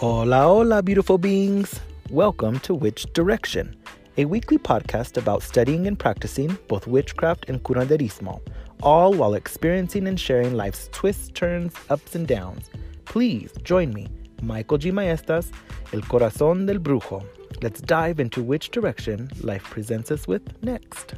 Hola, hola, beautiful beings. Welcome to Witch Direction, a weekly podcast about studying and practicing both witchcraft and curanderismo, all while experiencing and sharing life's twists, turns, ups, and downs. Please join me, Michael G. Maestas, El Corazón del Brujo. Let's dive into which direction life presents us with next.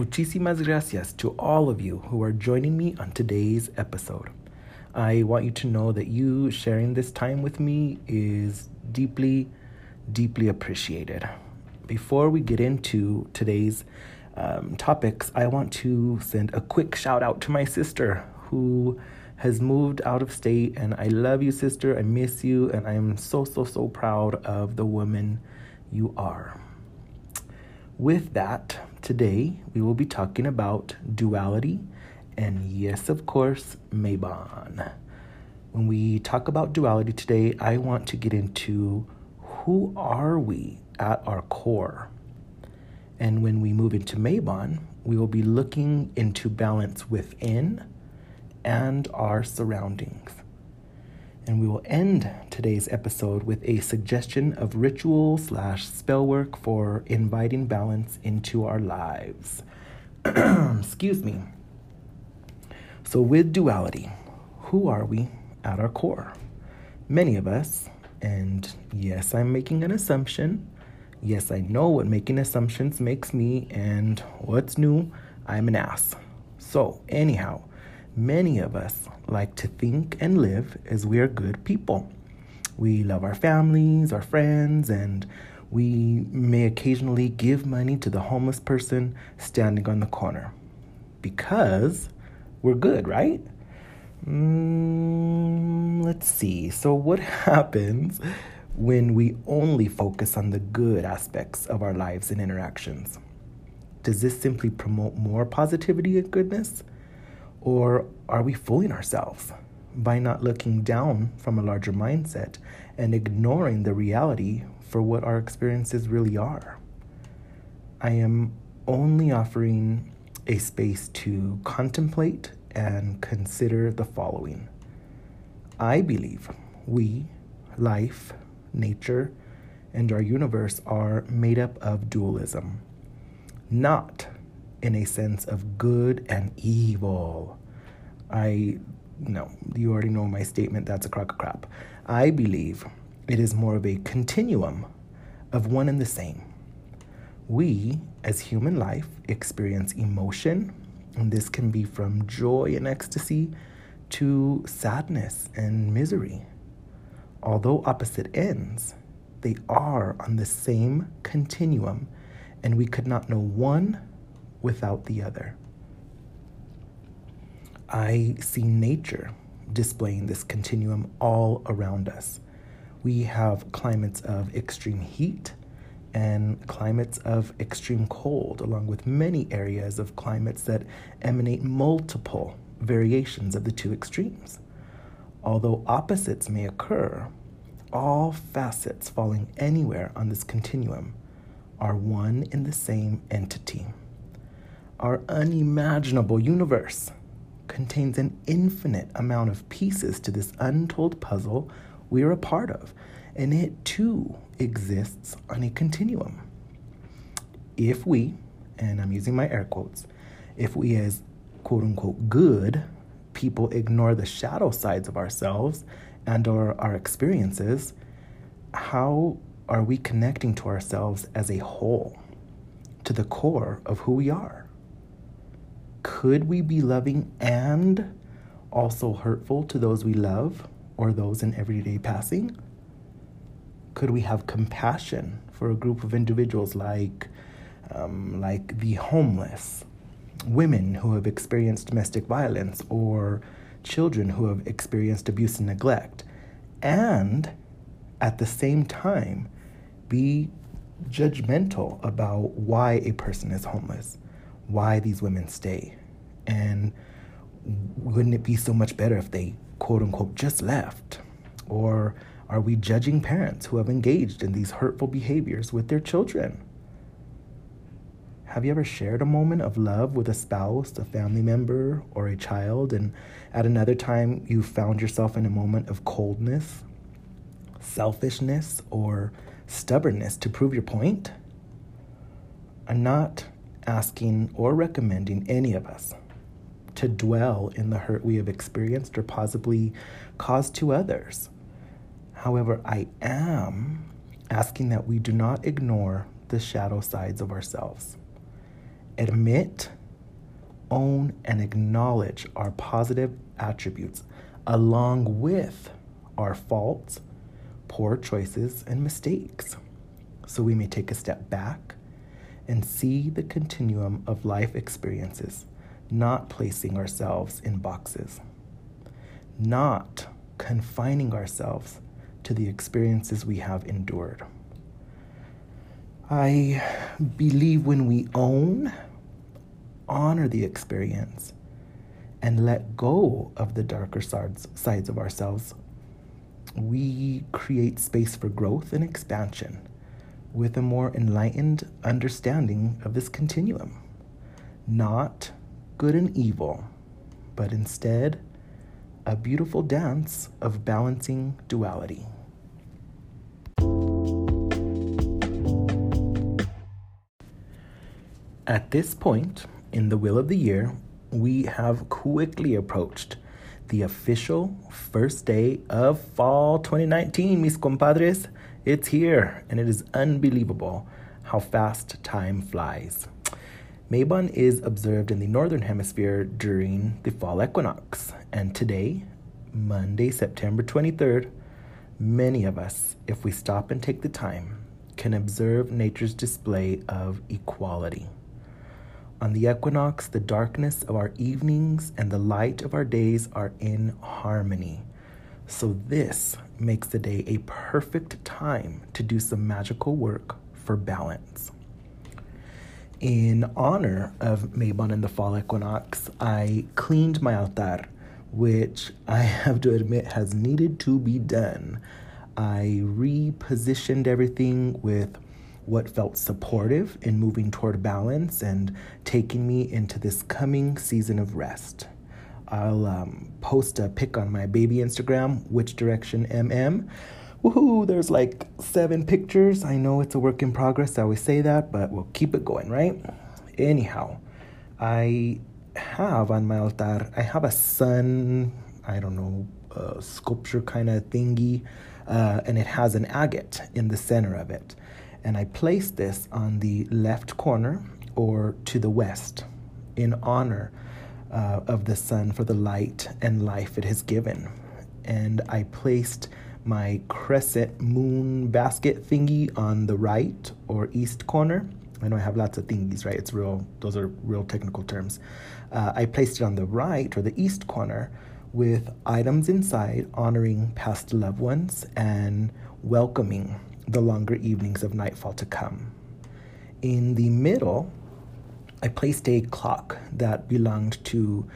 Muchísimas gracias to all of you who are joining me on today's episode. I want you to know that you sharing this time with me is deeply, deeply appreciated. Before we get into today's um, topics, I want to send a quick shout out to my sister who has moved out of state. And I love you, sister. I miss you. And I am so, so, so proud of the woman you are. With that, today we will be talking about duality and, yes, of course, Mabon. When we talk about duality today, I want to get into who are we at our core. And when we move into Mabon, we will be looking into balance within and our surroundings. And we will end today's episode with a suggestion of ritual slash spell work for inviting balance into our lives. Excuse me. So, with duality, who are we at our core? Many of us, and yes, I'm making an assumption. Yes, I know what making assumptions makes me, and what's new, I'm an ass. So, anyhow, Many of us like to think and live as we are good people. We love our families, our friends, and we may occasionally give money to the homeless person standing on the corner because we're good, right? Mm, let's see. So, what happens when we only focus on the good aspects of our lives and interactions? Does this simply promote more positivity and goodness? Or are we fooling ourselves by not looking down from a larger mindset and ignoring the reality for what our experiences really are? I am only offering a space to contemplate and consider the following. I believe we, life, nature, and our universe are made up of dualism, not in a sense of good and evil. I, no, you already know my statement, that's a crock of crap. I believe it is more of a continuum of one and the same. We, as human life, experience emotion, and this can be from joy and ecstasy to sadness and misery. Although opposite ends, they are on the same continuum, and we could not know one without the other. I see nature displaying this continuum all around us. We have climates of extreme heat and climates of extreme cold, along with many areas of climates that emanate multiple variations of the two extremes. Although opposites may occur, all facets falling anywhere on this continuum are one and the same entity our unimaginable universe contains an infinite amount of pieces to this untold puzzle we're a part of, and it too exists on a continuum. If we, and I'm using my air quotes, if we as quote unquote good people ignore the shadow sides of ourselves and or our experiences, how are we connecting to ourselves as a whole, to the core of who we are? Could we be loving and also hurtful to those we love or those in everyday passing? Could we have compassion for a group of individuals like, um, like the homeless, women who have experienced domestic violence, or children who have experienced abuse and neglect, and at the same time be judgmental about why a person is homeless? Why these women stay. And wouldn't it be so much better if they, quote unquote, just left? Or are we judging parents who have engaged in these hurtful behaviors with their children? Have you ever shared a moment of love with a spouse, a family member, or a child, and at another time you found yourself in a moment of coldness, selfishness, or stubbornness to prove your point? I'm not asking or recommending any of us to dwell in the hurt we have experienced or possibly caused to others. However, I am asking that we do not ignore the shadow sides of ourselves. Admit, own, and acknowledge our positive attributes along with our faults, poor choices, and mistakes, so we may take a step back and see the continuum of life experiences, not placing ourselves in boxes, not confining ourselves to the experiences we have endured. I believe when we own, honor the experience, and let go of the darker sides, of ourselves, we create space for growth and expansion with a more enlightened understanding of this continuum. Not good and evil, but instead a beautiful dance of balancing duality. At this point in the Wheel of the Year, we have quickly approached the official first day of fall 2019, mis compadres. It's here, and it is unbelievable how fast time flies. Mabon is observed in the northern hemisphere during the fall equinox, and today, Monday, September 23rd, many of us, if we stop and take the time, can observe nature's display of equality. On the equinox, the darkness of our evenings and the light of our days are in harmony. So, this makes the day a perfect time to do some magical work for balance. In honor of Mabon and the fall equinox, I cleaned my altar, which I have to admit has needed to be done. I repositioned everything with what felt supportive in moving toward balance and taking me into this coming season of rest. I'll um, post a pic on my baby Instagram, which direction MM. Woohoo, there's like seven pictures. I know it's a work in progress. I always say that, but we'll keep it going, right? Anyhow, I have on my altar, I have a sun, I don't know, a sculpture kind of thingy, uh, and it has an agate in the center of it and I place this on the left corner or to the west in honor uh, of the sun for the light and life it has given. And I placed my crescent moon basket thingy on the right or east corner. I know I have lots of thingies, right? It's real, those are real technical terms. Uh, I placed it on the right or the east corner with items inside honoring past loved ones and welcoming the longer evenings of nightfall to come. In the middle, I placed a clock that belonged to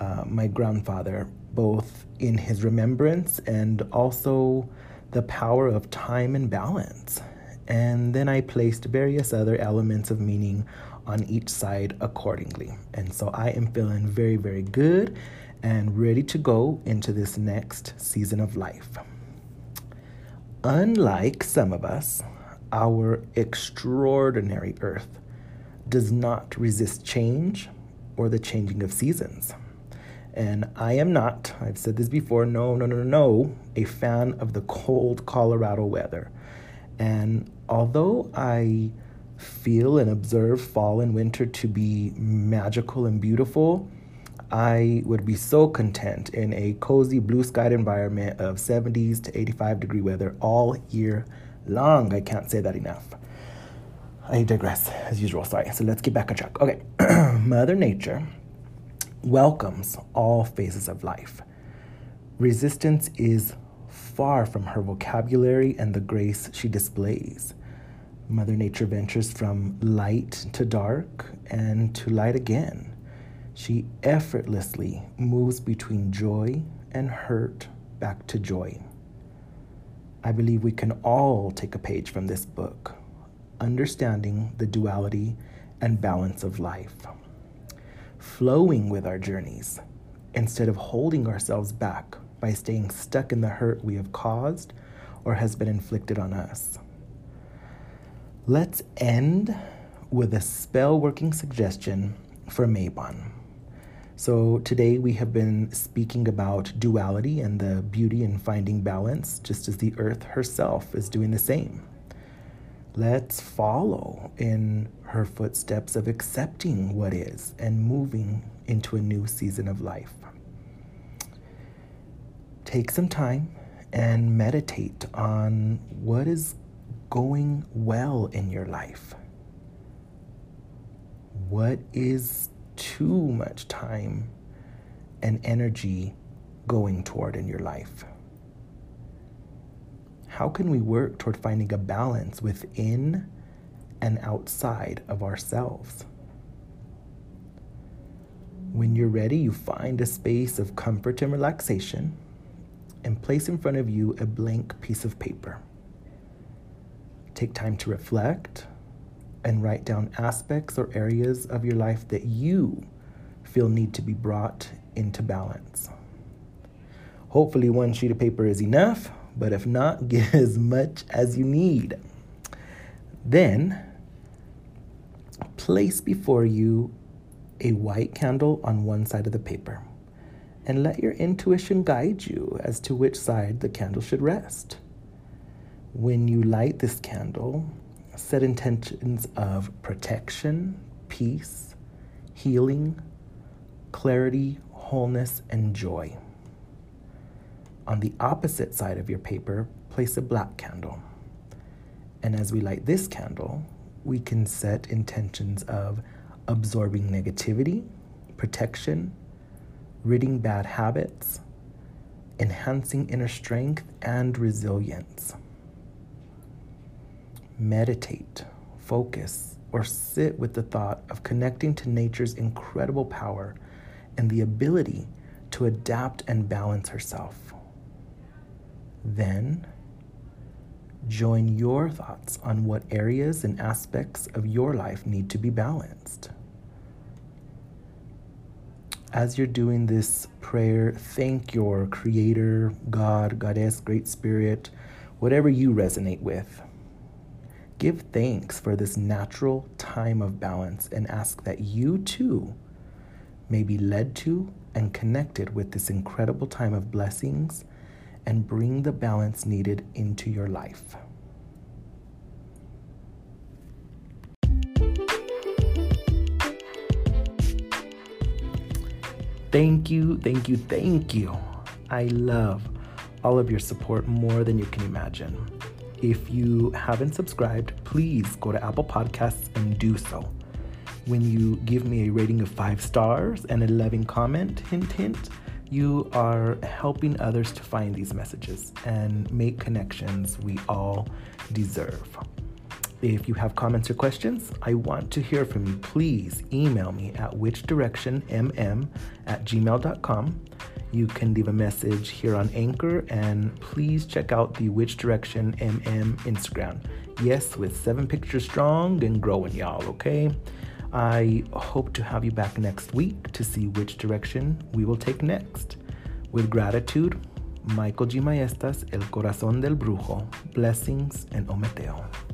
uh, my grandfather, both in his remembrance and also the power of time and balance. And then I placed various other elements of meaning on each side accordingly. And so I am feeling very, very good and ready to go into this next season of life. Unlike some of us, our extraordinary Earth does not resist change or the changing of seasons. And I am not, I've said this before, no, no, no, no, a fan of the cold Colorado weather. And although I feel and observe fall and winter to be magical and beautiful, I would be so content in a cozy blue skied environment of 70s to 85 degree weather all year long. I can't say that enough. I digress as usual. Sorry. So let's get back on track. Okay. Mother Nature welcomes all phases of life. Resistance is far from her vocabulary and the grace she displays. Mother Nature ventures from light to dark and to light again. She effortlessly moves between joy and hurt back to joy. I believe we can all take a page from this book, understanding the duality and balance of life, flowing with our journeys instead of holding ourselves back by staying stuck in the hurt we have caused or has been inflicted on us. Let's end with a spell working suggestion for Mabon. So, today we have been speaking about duality and the beauty in finding balance, just as the earth herself is doing the same. Let's follow in her footsteps of accepting what is and moving into a new season of life. Take some time and meditate on what is going well in your life. What is too much time and energy going toward in your life? How can we work toward finding a balance within and outside of ourselves? When you're ready, you find a space of comfort and relaxation and place in front of you a blank piece of paper. Take time to reflect and write down aspects or areas of your life that you feel need to be brought into balance. Hopefully, one sheet of paper is enough but if not, get as much as you need. Then, place before you a white candle on one side of the paper and let your intuition guide you as to which side the candle should rest. When you light this candle, set intentions of protection, peace, healing, clarity, wholeness, and joy. On the opposite side of your paper, place a black candle. And as we light this candle, we can set intentions of absorbing negativity, protection, ridding bad habits, enhancing inner strength and resilience. Meditate, focus, or sit with the thought of connecting to nature's incredible power and the ability to adapt and balance herself. Then, join your thoughts on what areas and aspects of your life need to be balanced. As you're doing this prayer, thank your Creator, God, Goddess, Great Spirit, whatever you resonate with. Give thanks for this natural time of balance and ask that you too may be led to and connected with this incredible time of blessings and bring the balance needed into your life. Thank you, thank you, thank you. I love all of your support more than you can imagine. If you haven't subscribed, please go to Apple Podcasts and do so. When you give me a rating of five stars and a loving comment, hint, hint, you are helping others to find these messages and make connections we all deserve. If you have comments or questions, I want to hear from you. Please email me at whichdirectionmm at gmail.com. You can leave a message here on Anchor and please check out the Which Direction MM Instagram. Yes, with seven pictures strong and growing, y'all, okay? I hope to have you back next week to see which direction we will take next. With gratitude, Michael G. Maestas, El Corazón del Brujo, blessings and Ometeotl.